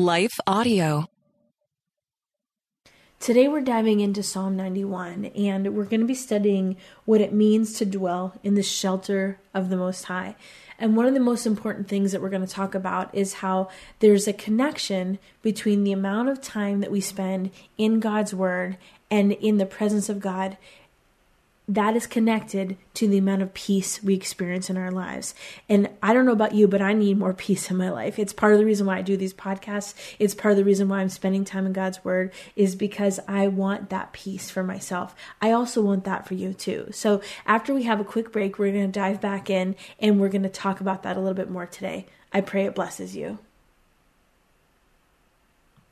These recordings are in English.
Life Audio. Today we're diving into Psalm 91 and we're going to be studying what it means to dwell in the shelter of the Most High. And one of the most important things that we're going to talk about is how there's a connection between the amount of time that we spend in God's Word and in the presence of God that is connected to the amount of peace we experience in our lives. And I don't know about you, but I need more peace in my life. It's part of the reason why I do these podcasts. It's part of the reason why I'm spending time in God's Word, is because I want that peace for myself. I also want that for you too. So after we have a quick break, we're going to dive back in and we're going to talk about that a little bit more today. I pray it blesses you.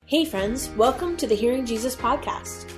Hey, friends, welcome to the Hearing Jesus podcast.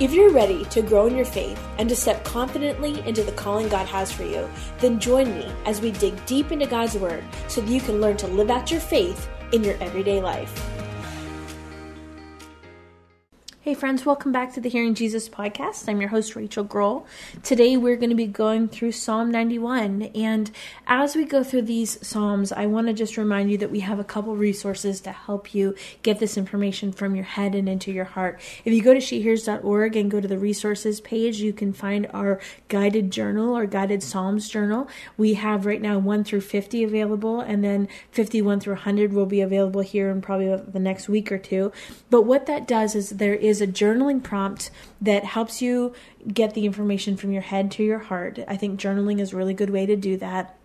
If you're ready to grow in your faith and to step confidently into the calling God has for you, then join me as we dig deep into God's Word so that you can learn to live out your faith in your everyday life. Hey, friends, welcome back to the Hearing Jesus podcast. I'm your host, Rachael Groll. Today, we're going to be going through Psalm 91. And as we go through these Psalms, I want to just remind you that we have a couple resources to help you get this information from your head and into your heart. If you go to shehears.org and go to the resources page, you can find our guided journal or guided Psalms journal. We have right now 1 through 50 available, and then 51 through 100 will be available here in probably the next week or two. But what that does is there is is a journaling prompt that helps you get the information from your head to your heart. I think journaling is a really good way to do that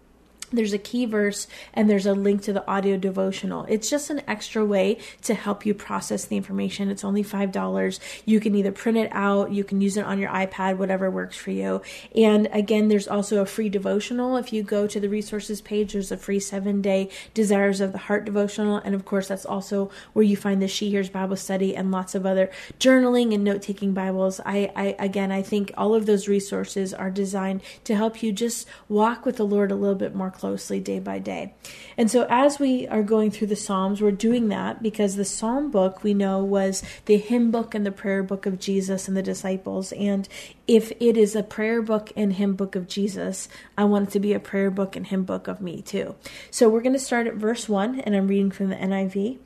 there's a key verse and there's a link to the audio devotional. It's just an extra way to help you process the information. It's only $5. You can either print it out, you can use it on your iPad, whatever works for you. And again, there's also a free devotional. If you go to the resources page, there's a free seven day Desires of the Heart devotional. And of course, that's also where you find the She Hears Bible study and lots of other journaling and note taking Bibles. I, I, again, I think all of those resources are designed to help you just walk with the Lord a little bit more closely day by day. And so, as we are going through the Psalms, we're doing that because the Psalm book we know was the hymn book and the prayer book of Jesus and the disciples. And if it is a prayer book and hymn book of Jesus, I want it to be a prayer book and hymn book of me too. So, we're going to start at verse 1, and I'm reading from the NIV.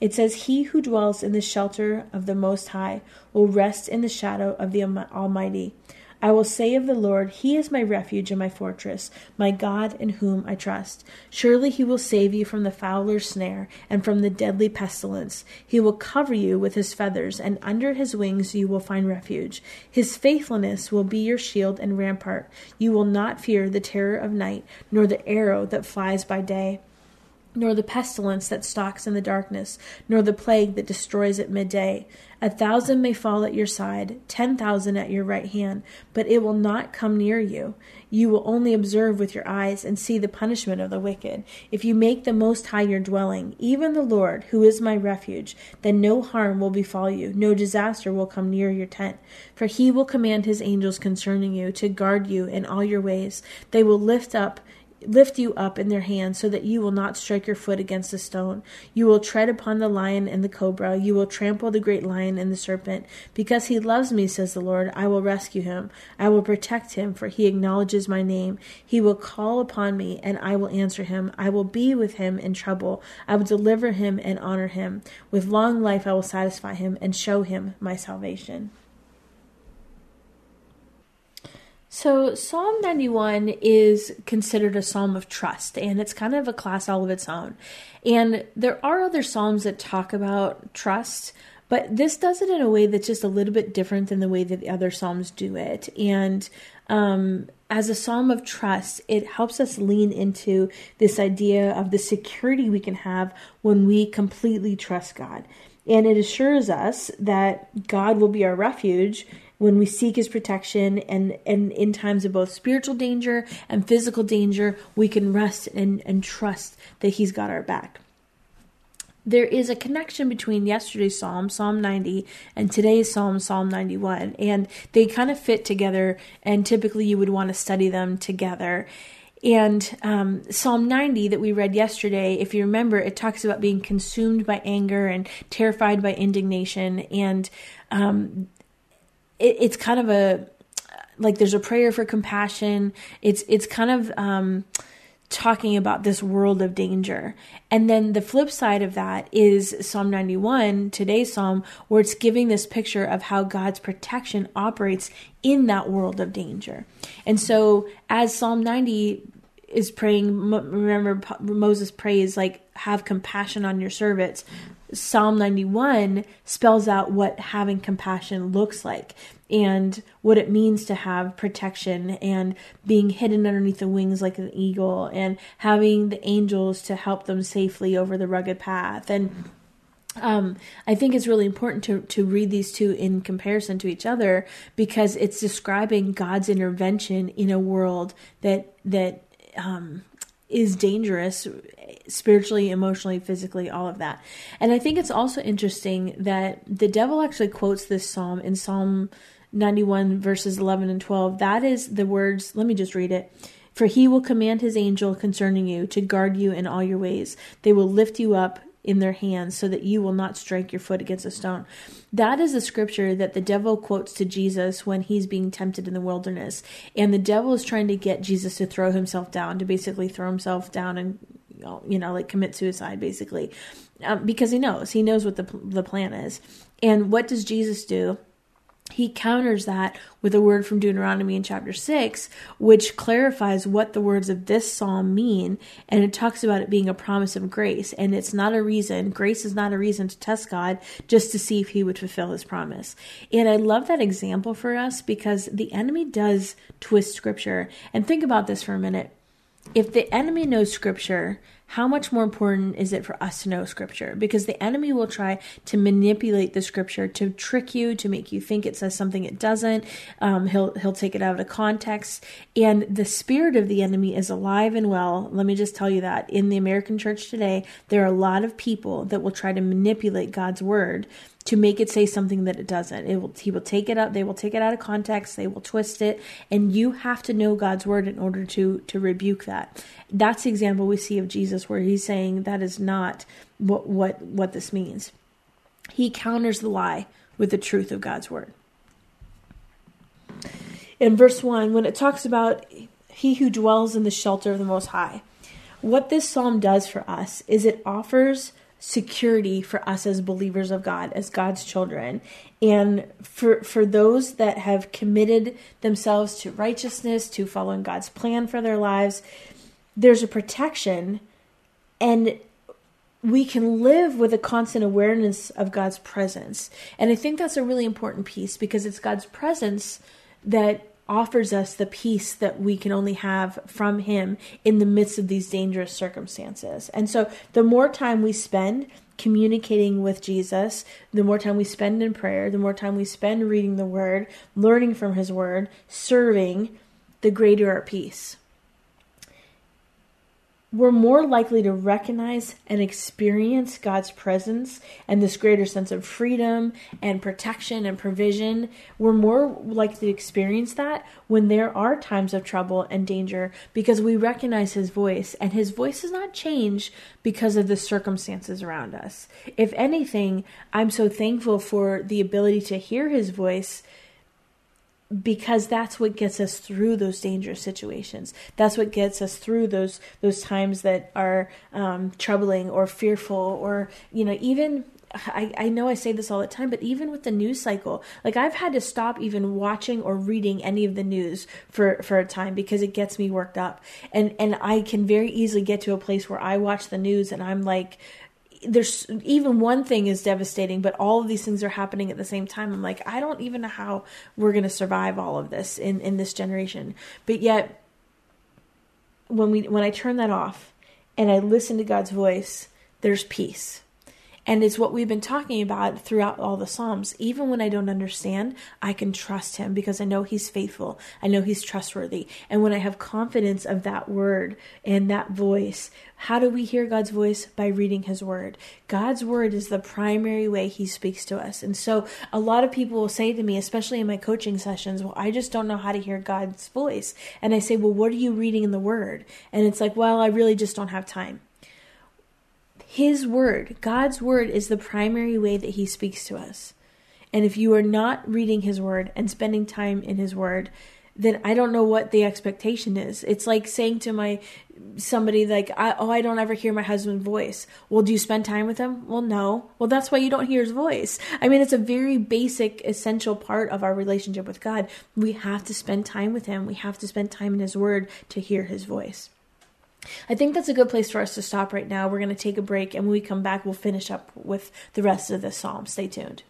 It says, He who dwells in the shelter of the Most High will rest in the shadow of the Almighty. I will say of the Lord, He is my refuge and my fortress, my God in whom I trust. Surely He will save you from the fowler's snare and from the deadly pestilence. He will cover you with His feathers, and under His wings you will find refuge. His faithfulness will be your shield and rampart. You will not fear the terror of night, nor the arrow that flies by day nor the pestilence that stalks in the darkness, nor the plague that destroys at midday. A thousand may fall at your side, ten thousand at your right hand, but it will not come near you. You will only observe with your eyes and see the punishment of the wicked. If you make the Most High your dwelling, even the Lord, who is my refuge, then no harm will befall you, no disaster will come near your tent. For he will command his angels concerning you to guard you in all your ways. They will lift up lift you up in their hands so that you will not strike your foot against a stone. You will tread upon the lion and the cobra. You will trample the great lion and the serpent. Because he loves me, says the Lord, I will rescue him. I will protect him, for he acknowledges my name. He will call upon me, and I will answer him. I will be with him in trouble. I will deliver him and honor him. With long life I will satisfy him and show him my salvation. So, Psalm 91 is considered a psalm of trust, and it's kind of a class all of its own. And there are other psalms that talk about trust, but this does it in a way that's just a little bit different than the way that the other psalms do it. And um, as a psalm of trust, it helps us lean into this idea of the security we can have when we completely trust God. And it assures us that God will be our refuge when we seek his protection and, and in times of both spiritual danger and physical danger, we can rest and, and trust that he's got our back there is a connection between yesterday's psalm, Psalm 90, and today's psalm, Psalm 91. And they kind of fit together, and typically you would want to study them together. And um, Psalm 90 that we read yesterday, if you remember, it talks about being consumed by anger and terrified by indignation. And um, it, it's kind of a like there's a prayer for compassion. It's it's kind of um, talking about this world of danger. And then the flip side of that is Psalm 91, today's psalm, where it's giving this picture of how God's protection operates in that world of danger. And so as Psalm 90 is praying, remember Moses prays like have compassion on your servants. Psalm 91 spells out what having compassion looks like and what it means to have protection and being hidden underneath the wings like an eagle and having the angels to help them safely over the rugged path. And um, I think it's really important to, to read these two in comparison to each other because it's describing God's intervention in a world that that um, is dangerous spiritually, emotionally, physically, all of that. And I think it's also interesting that the devil actually quotes this psalm in Psalm 91, verses 11 and 12. That is the words, let me just read it. For he will command his angel concerning you to guard you in all your ways. They will lift you up in their hands so that you will not strike your foot against a stone. That is the scripture that the devil quotes to Jesus when he's being tempted in the wilderness. And the devil is trying to get Jesus to throw himself down, to basically throw himself down and, you know, like commit suicide, basically. Um, because he knows, he knows what the, the plan is. And what does Jesus do? He counters that with a word from Deuteronomy in chapter 6, which clarifies what the words of this psalm mean. And it talks about it being a promise of grace. And it's not a reason, grace is not a reason to test God just to see if he would fulfill his promise. And I love that example for us because the enemy does twist scripture. And think about this for a minute. If the enemy knows scripture, how much more important is it for us to know scripture? Because the enemy will try to manipulate the scripture to trick you, to make you think it says something it doesn't. Um, he'll he'll take it out of context, and the spirit of the enemy is alive and well. Let me just tell you that in the American church today, there are a lot of people that will try to manipulate God's word to make it say something that it doesn't. It will he will take it up. they will take it out of context, they will twist it, and you have to know God's word in order to to rebuke that. That's the example we see of Jesus where he's saying that is not what what what this means. He counters the lie with the truth of God's word. In verse 1, when it talks about he who dwells in the shelter of the most high, what this psalm does for us is it offers security for us as believers of God, as God's children. And for for those that have committed themselves to righteousness, to following God's plan for their lives, there's a protection and we can live with a constant awareness of God's presence. And I think that's a really important piece because it's God's presence that offers us the peace that we can only have from Him in the midst of these dangerous circumstances. And so, the more time we spend communicating with Jesus, the more time we spend in prayer, the more time we spend reading the Word, learning from His Word, serving, the greater our peace we're more likely to recognize and experience God's presence and this greater sense of freedom and protection and provision. We're more likely to experience that when there are times of trouble and danger because we recognize His voice, and His voice does not change because of the circumstances around us. If anything, I'm so thankful for the ability to hear His voice because that's what gets us through those dangerous situations. That's what gets us through those those times that are um, troubling or fearful, or you know, even I, I know I say this all the time, but even with the news cycle, like I've had to stop even watching or reading any of the news for, for a time because it gets me worked up. And and I can very easily get to a place where I watch the news and I'm like there's even one thing is devastating, but all of these things are happening at the same time. I'm like, I don't even know how we're going to survive all of this in, in this generation. But yet, when we when I turn that off and I listen to God's voice, there's peace. And it's what we've been talking about throughout all the Psalms. Even when I don't understand, I can trust him because I know he's faithful. I know he's trustworthy. And when I have confidence of that word and that voice, how do we hear God's voice? By reading his word. God's word is the primary way he speaks to us. And so a lot of people will say to me, especially in my coaching sessions, well, I just don't know how to hear God's voice. And I say, well, what are you reading in the word? And it's like, well, I really just don't have time. His word, God's word, is the primary way that He speaks to us. And if you are not reading His word and spending time in His word, then I don't know what the expectation is. It's like saying to my somebody like, I, "Oh, I don't ever hear my husband's voice." Well, do you spend time with him? Well, no. Well, that's why you don't hear his voice. I mean, it's a very basic, essential part of our relationship with God. We have to spend time with Him. We have to spend time in His Word to hear His voice. I think that's a good place for us to stop right now. We're going to take a break, and when we come back, we'll finish up with the rest of the psalm. Stay tuned.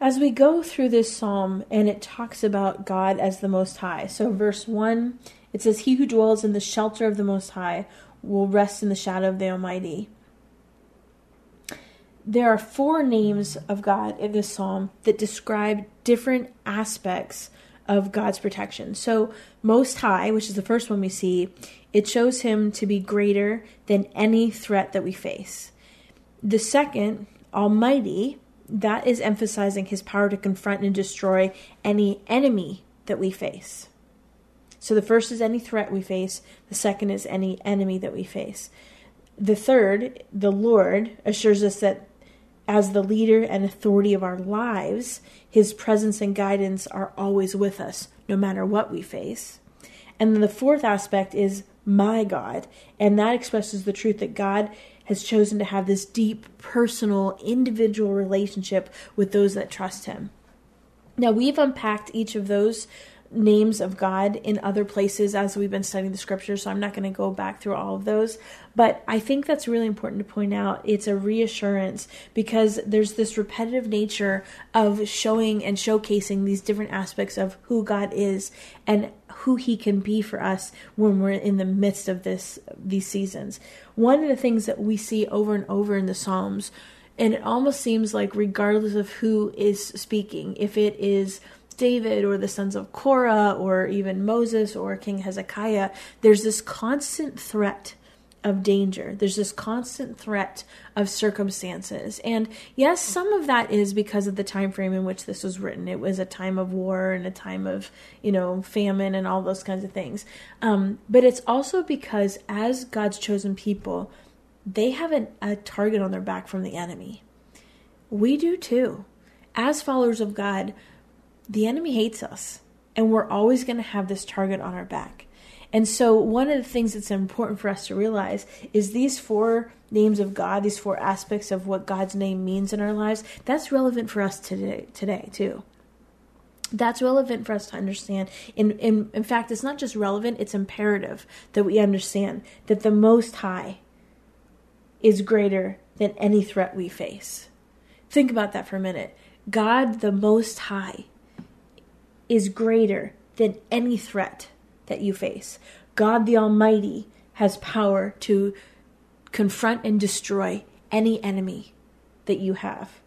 As we go through this psalm, and it talks about God as the Most High. So, verse 1, it says, He who dwells in the shelter of the Most High will rest in the shadow of the Almighty. There are four names of God in this psalm that describe different aspects of God's protection. So, Most High, which is the first one we see, it shows him to be greater than any threat that we face. The second, Almighty, that is emphasizing his power to confront and destroy any enemy that we face. So the first is any threat we face, the second is any enemy that we face. The third, the Lord, assures us that as the leader and authority of our lives, his presence and guidance are always with us, no matter what we face. And then the fourth aspect is my God, and that expresses the truth that God has chosen to have this deep, personal, individual relationship with those that trust him. Now, we've unpacked each of those names of God in other places as we've been studying the scriptures, so I'm not going to go back through all of those. But I think that's really important to point out. It's a reassurance because there's this repetitive nature of showing and showcasing these different aspects of who God is and who he can be for us when we're in the midst of this these seasons. One of the things that we see over and over in the Psalms and it almost seems like regardless of who is speaking, if it is David or the sons of Korah or even Moses or King Hezekiah, there's this constant threat of danger. There's this constant threat of circumstances. And yes, some of that is because of the time frame in which this was written. It was a time of war and a time of, you know, famine and all those kinds of things. Um, but it's also because as God's chosen people, they have an, a target on their back from the enemy. We do too. As followers of God, the enemy hates us, and we're always going to have this target on our back. And so, one of the things that's important for us to realize is these four names of God, these four aspects of what God's name means in our lives, that's relevant for us today, today too. That's relevant for us to understand. In, in, in fact, it's not just relevant, it's imperative that we understand that the Most High is greater than any threat we face. Think about that for a minute. God, the Most High, is greater than any threat that you face. God the Almighty has power to confront and destroy any enemy that you have.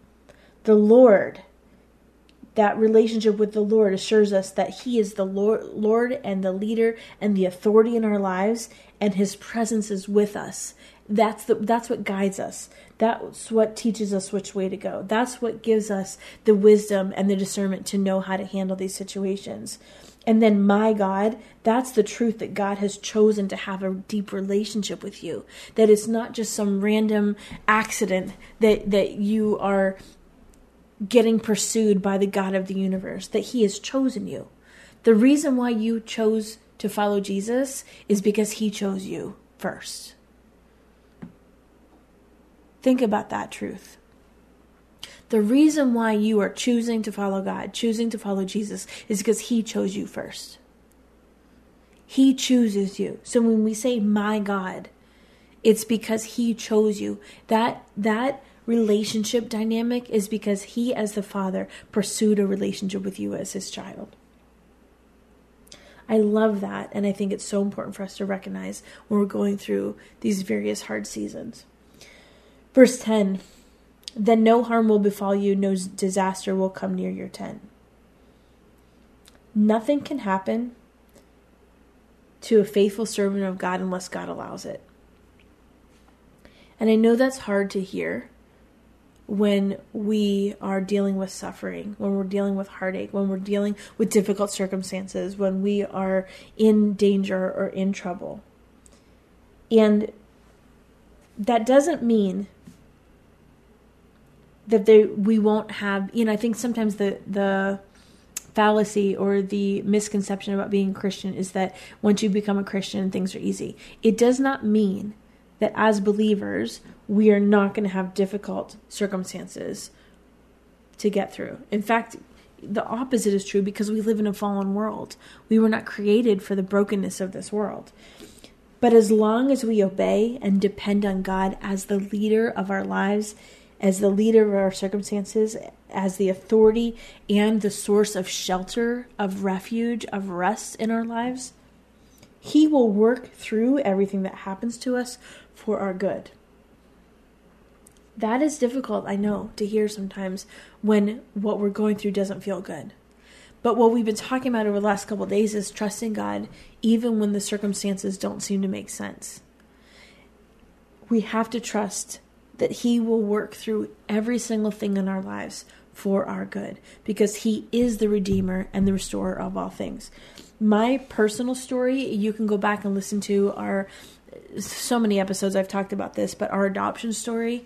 The Lord, that relationship with the Lord assures us that He is the Lord, and the leader and the authority in our lives, and His presence is with us. That's the that's what guides us. That's what teaches us which way to go. That's what gives us the wisdom and the discernment to know how to handle these situations. And then, my God, that's the truth that God has chosen to have a deep relationship with you. That it's not just some random accident that, that you are getting pursued by the God of the universe, that He has chosen you. The reason why you chose to follow Jesus is because He chose you first. Think about that truth. The reason why you are choosing to follow God, choosing to follow Jesus, is because He chose you first. He chooses you. So when we say, my God, It's because he chose you. That that relationship dynamic is because he as the father pursued a relationship with you as his child. I love that and I think it's so important for us to recognize when we're going through these various hard seasons. Verse 10 Then no harm will befall you, no disaster will come near your tent. Nothing can happen to a faithful servant of God unless God allows it. And I know that's hard to hear when we are dealing with suffering, when we're dealing with heartache, when we're dealing with difficult circumstances, when we are in danger or in trouble. And that doesn't mean that they, we won't have, you know, I think sometimes the, the, fallacy or the misconception about being a Christian is that once you become a Christian, things are easy. It does not mean that as believers, we are not going to have difficult circumstances to get through. In fact, the opposite is true because we live in a fallen world. We were not created for the brokenness of this world. But as long as we obey and depend on God as the leader of our lives, as the leader of our circumstances, as the authority and the source of shelter, of refuge, of rest in our lives, He will work through everything that happens to us for our good. That is difficult, I know, to hear sometimes when what we're going through doesn't feel good. But what we've been talking about over the last couple days is trusting God even when the circumstances don't seem to make sense. We have to trust that He will work through every single thing in our lives for our good because He is the Redeemer and the Restorer of all things. My personal story, you can go back and listen to our so many episodes I've talked about this, but our adoption story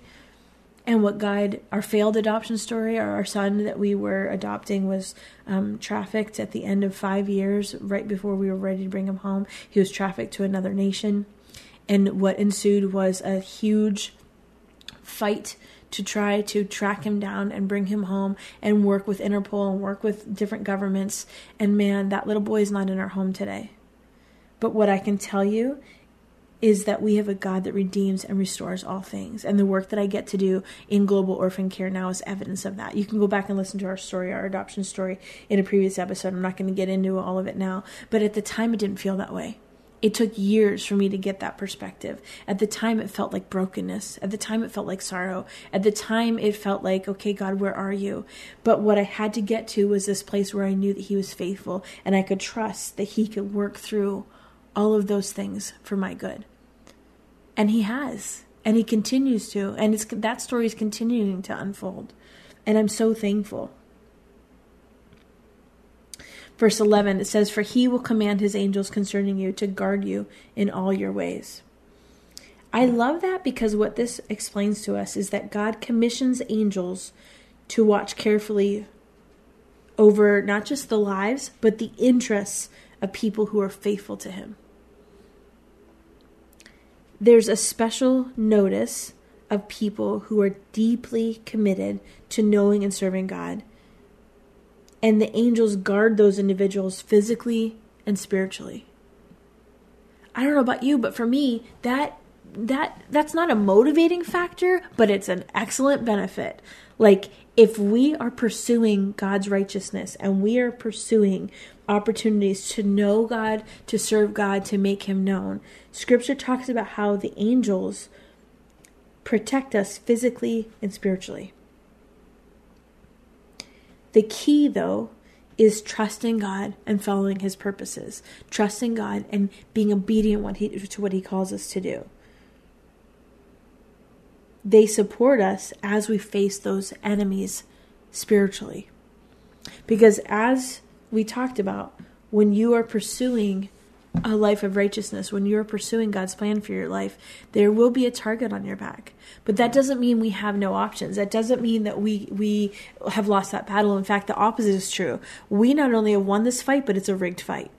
and what God, our failed adoption story, our, our son that we were adopting was um, trafficked at the end of five years, right before we were ready to bring him home. He was trafficked to another nation. And what ensued was a huge fight to try to track him down and bring him home and work with Interpol and work with different governments. And man, that little boy is not in our home today. But what I can tell you is that we have a God that redeems and restores all things. And the work that I get to do in global orphan care now is evidence of that. You can go back and listen to our story, our adoption story, in a previous episode. I'm not going to get into all of it now. But at the time, it didn't feel that way. It took years for me to get that perspective. At the time, it felt like brokenness. At the time, it felt like sorrow. At the time, it felt like, okay, God, where are you? But what I had to get to was this place where I knew that He was faithful and I could trust that He could work through all of those things for my good. And He has, and He continues to. And that story is continuing to unfold. And I'm so thankful. Verse 11, it says, For he will command his angels concerning you to guard you in all your ways. I love that because what this explains to us is that God commissions angels to watch carefully over not just the lives, but the interests of people who are faithful to him. There's a special notice of people who are deeply committed to knowing and serving God and the angels guard those individuals physically and spiritually. I don't know about you, but for me, that that that's not a motivating factor, but it's an excellent benefit. Like if we are pursuing God's righteousness and we are pursuing opportunities to know God, to serve God, to make him known. Scripture talks about how the angels protect us physically and spiritually. The key, though, is trusting God and following His purposes, trusting God and being obedient what he, to what He calls us to do. They support us as we face those enemies spiritually. Because as we talked about, when you are pursuing a life of righteousness, when you're pursuing God's plan for your life, there will be a target on your back. But that doesn't mean we have no options. That doesn't mean that we we have lost that battle. In fact, the opposite is true. We not only have won this fight, but it's a rigged fight.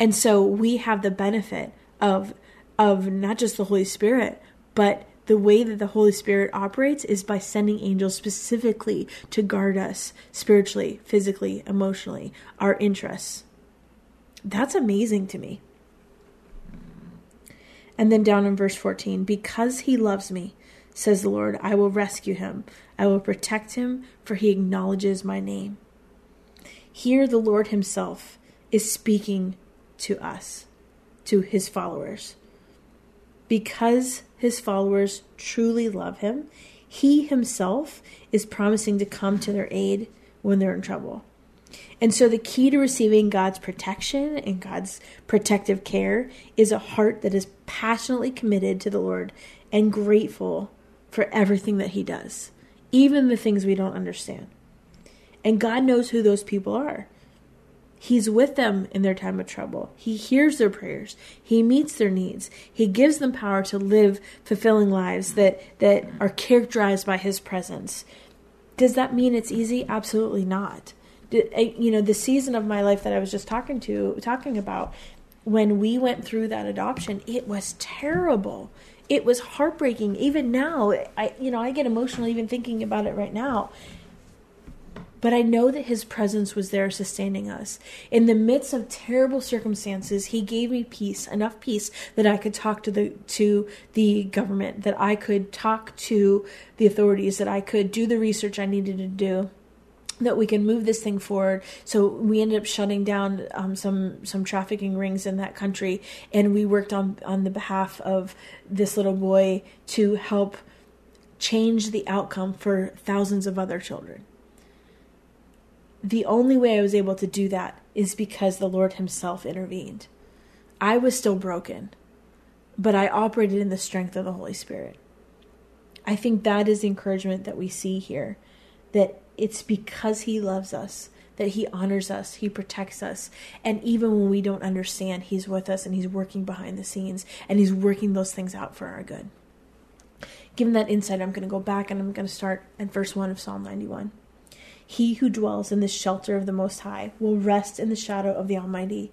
And so we have the benefit of of not just the Holy Spirit, but the way that the Holy Spirit operates is by sending angels specifically to guard us spiritually, physically, emotionally, our interests. That's amazing to me. And then down in verse 14, because he loves me, says the Lord, I will rescue him. I will protect him, for he acknowledges my name. Here, the Lord himself is speaking to us, to his followers. Because his followers truly love him, he himself is promising to come to their aid when they're in trouble. And so, the key to receiving God's protection and God's protective care is a heart that is passionately committed to the Lord and grateful for everything that He does, even the things we don't understand. And God knows who those people are. He's with them in their time of trouble. He hears their prayers. He meets their needs. He gives them power to live fulfilling lives that, that are characterized by His presence. Does that mean it's easy? Absolutely not. You know, the season of my life that I was just talking to, talking about, when we went through that adoption, it was terrible. It was heartbreaking. Even now, I, you know, I get emotional even thinking about it right now but I know that His presence was there sustaining us. In the midst of terrible circumstances, He gave me peace, enough peace that I could talk to the to the government, that I could talk to the authorities, that I could do the research I needed to do that we can move this thing forward. So we ended up shutting down um, some some trafficking rings in that country, and we worked on on the behalf of this little boy to help change the outcome for thousands of other children the only way I was able to do that is because the Lord Himself intervened. I was still broken, but I operated in the strength of the Holy Spirit. I think that is the encouragement that we see here that it's because He loves us, that He honors us, He protects us. And even when we don't understand, He's with us and He's working behind the scenes and He's working those things out for our good. Given that insight, I'm going to go back and I'm going to start at verse 1 of Psalm 91. He who dwells in the shelter of the Most High will rest in the shadow of the Almighty.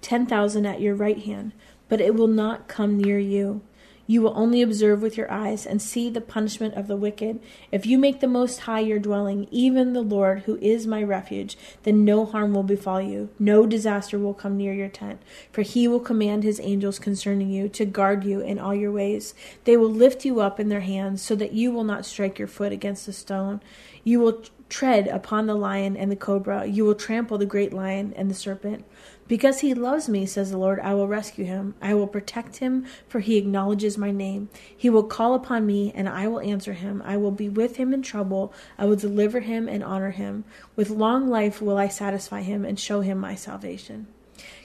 ten thousand at your right hand, but it will not come near you. You will only observe with your eyes and see the punishment of the wicked. If you make the Most High your dwelling, even the Lord, who is my refuge, then no harm will befall you, no disaster will come near your tent. For he will command his angels concerning you to guard you in all your ways. They will lift you up in their hands so that you will not strike your foot against a stone. You will tread upon the lion and the cobra. You will trample the great lion and the serpent. Because he loves me, says the Lord, I will rescue him. I will protect him, for he acknowledges my name. He will call upon me, and I will answer him. I will be with him in trouble. I will deliver him and honor him. With long life will I satisfy him and show him my salvation.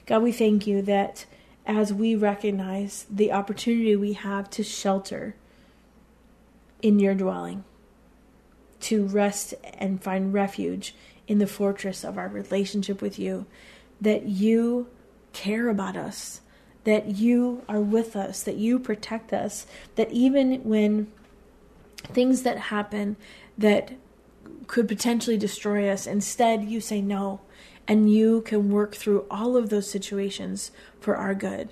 God, we thank you that as we recognize the opportunity we have to shelter in your dwelling to rest and find refuge in the fortress of our relationship with you, that you care about us, that you are with us, that you protect us, that even when things that happen that could potentially destroy us, instead you say no, and you can work through all of those situations for our good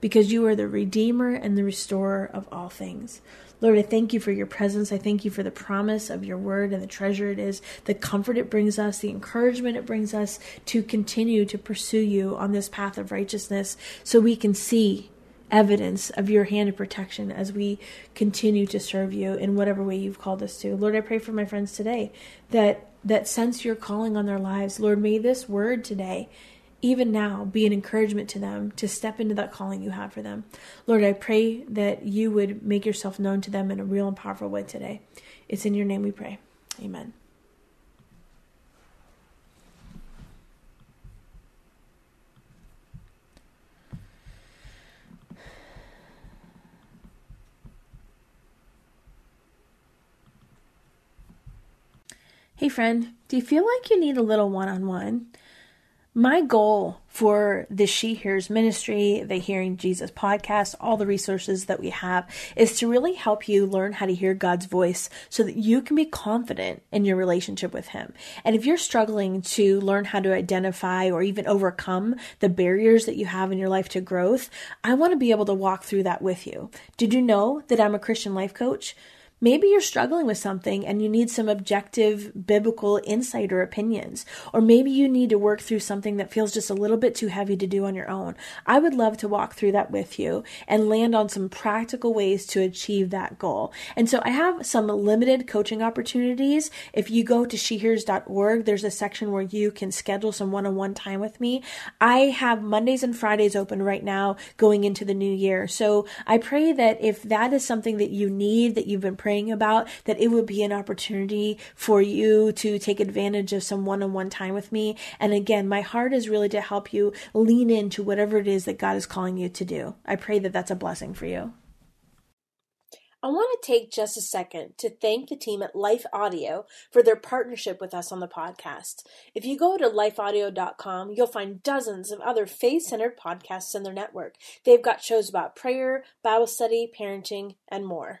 because you are the Redeemer and the Restorer of all things. Lord, I thank you for your presence. I thank you for the promise of your word and the treasure it is, the comfort it brings us, the encouragement it brings us to continue to pursue you on this path of righteousness so we can see evidence of your hand of protection as we continue to serve you in whatever way you've called us to. Lord, I pray for my friends today that that sense your calling on their lives. Lord, may this word today even now, be an encouragement to them to step into that calling you have for them. Lord, I pray that you would make yourself known to them in a real and powerful way today. It's in your name we pray. Amen. Hey, friend, do you feel like you need a little one on one? My goal for the She Hears ministry, the Hearing Jesus podcast, all the resources that we have is to really help you learn how to hear God's voice so that you can be confident in your relationship with Him. And if you're struggling to learn how to identify or even overcome the barriers that you have in your life to growth, I want to be able to walk through that with you. Did you know that I'm a Christian life coach? Maybe you're struggling with something and you need some objective biblical insight or opinions. Or maybe you need to work through something that feels just a little bit too heavy to do on your own. I would love to walk through that with you and land on some practical ways to achieve that goal. And so I have some limited coaching opportunities. If you go to shehears.org, there's a section where you can schedule some one on one time with me. I have Mondays and Fridays open right now going into the new year. So I pray that if that is something that you need, that you've been praying praying about, that it would be an opportunity for you to take advantage of some one on one time with me. And again, my heart is really to help you lean into whatever it is that God is calling you to do. I pray that that's a blessing for you. I want to take just a second to thank the team at Life Audio for their partnership with us on the podcast. If you go to lifeaudio.com, you'll find dozens of other faith centered podcasts in their network. They've got shows about prayer, Bible study, parenting, and more.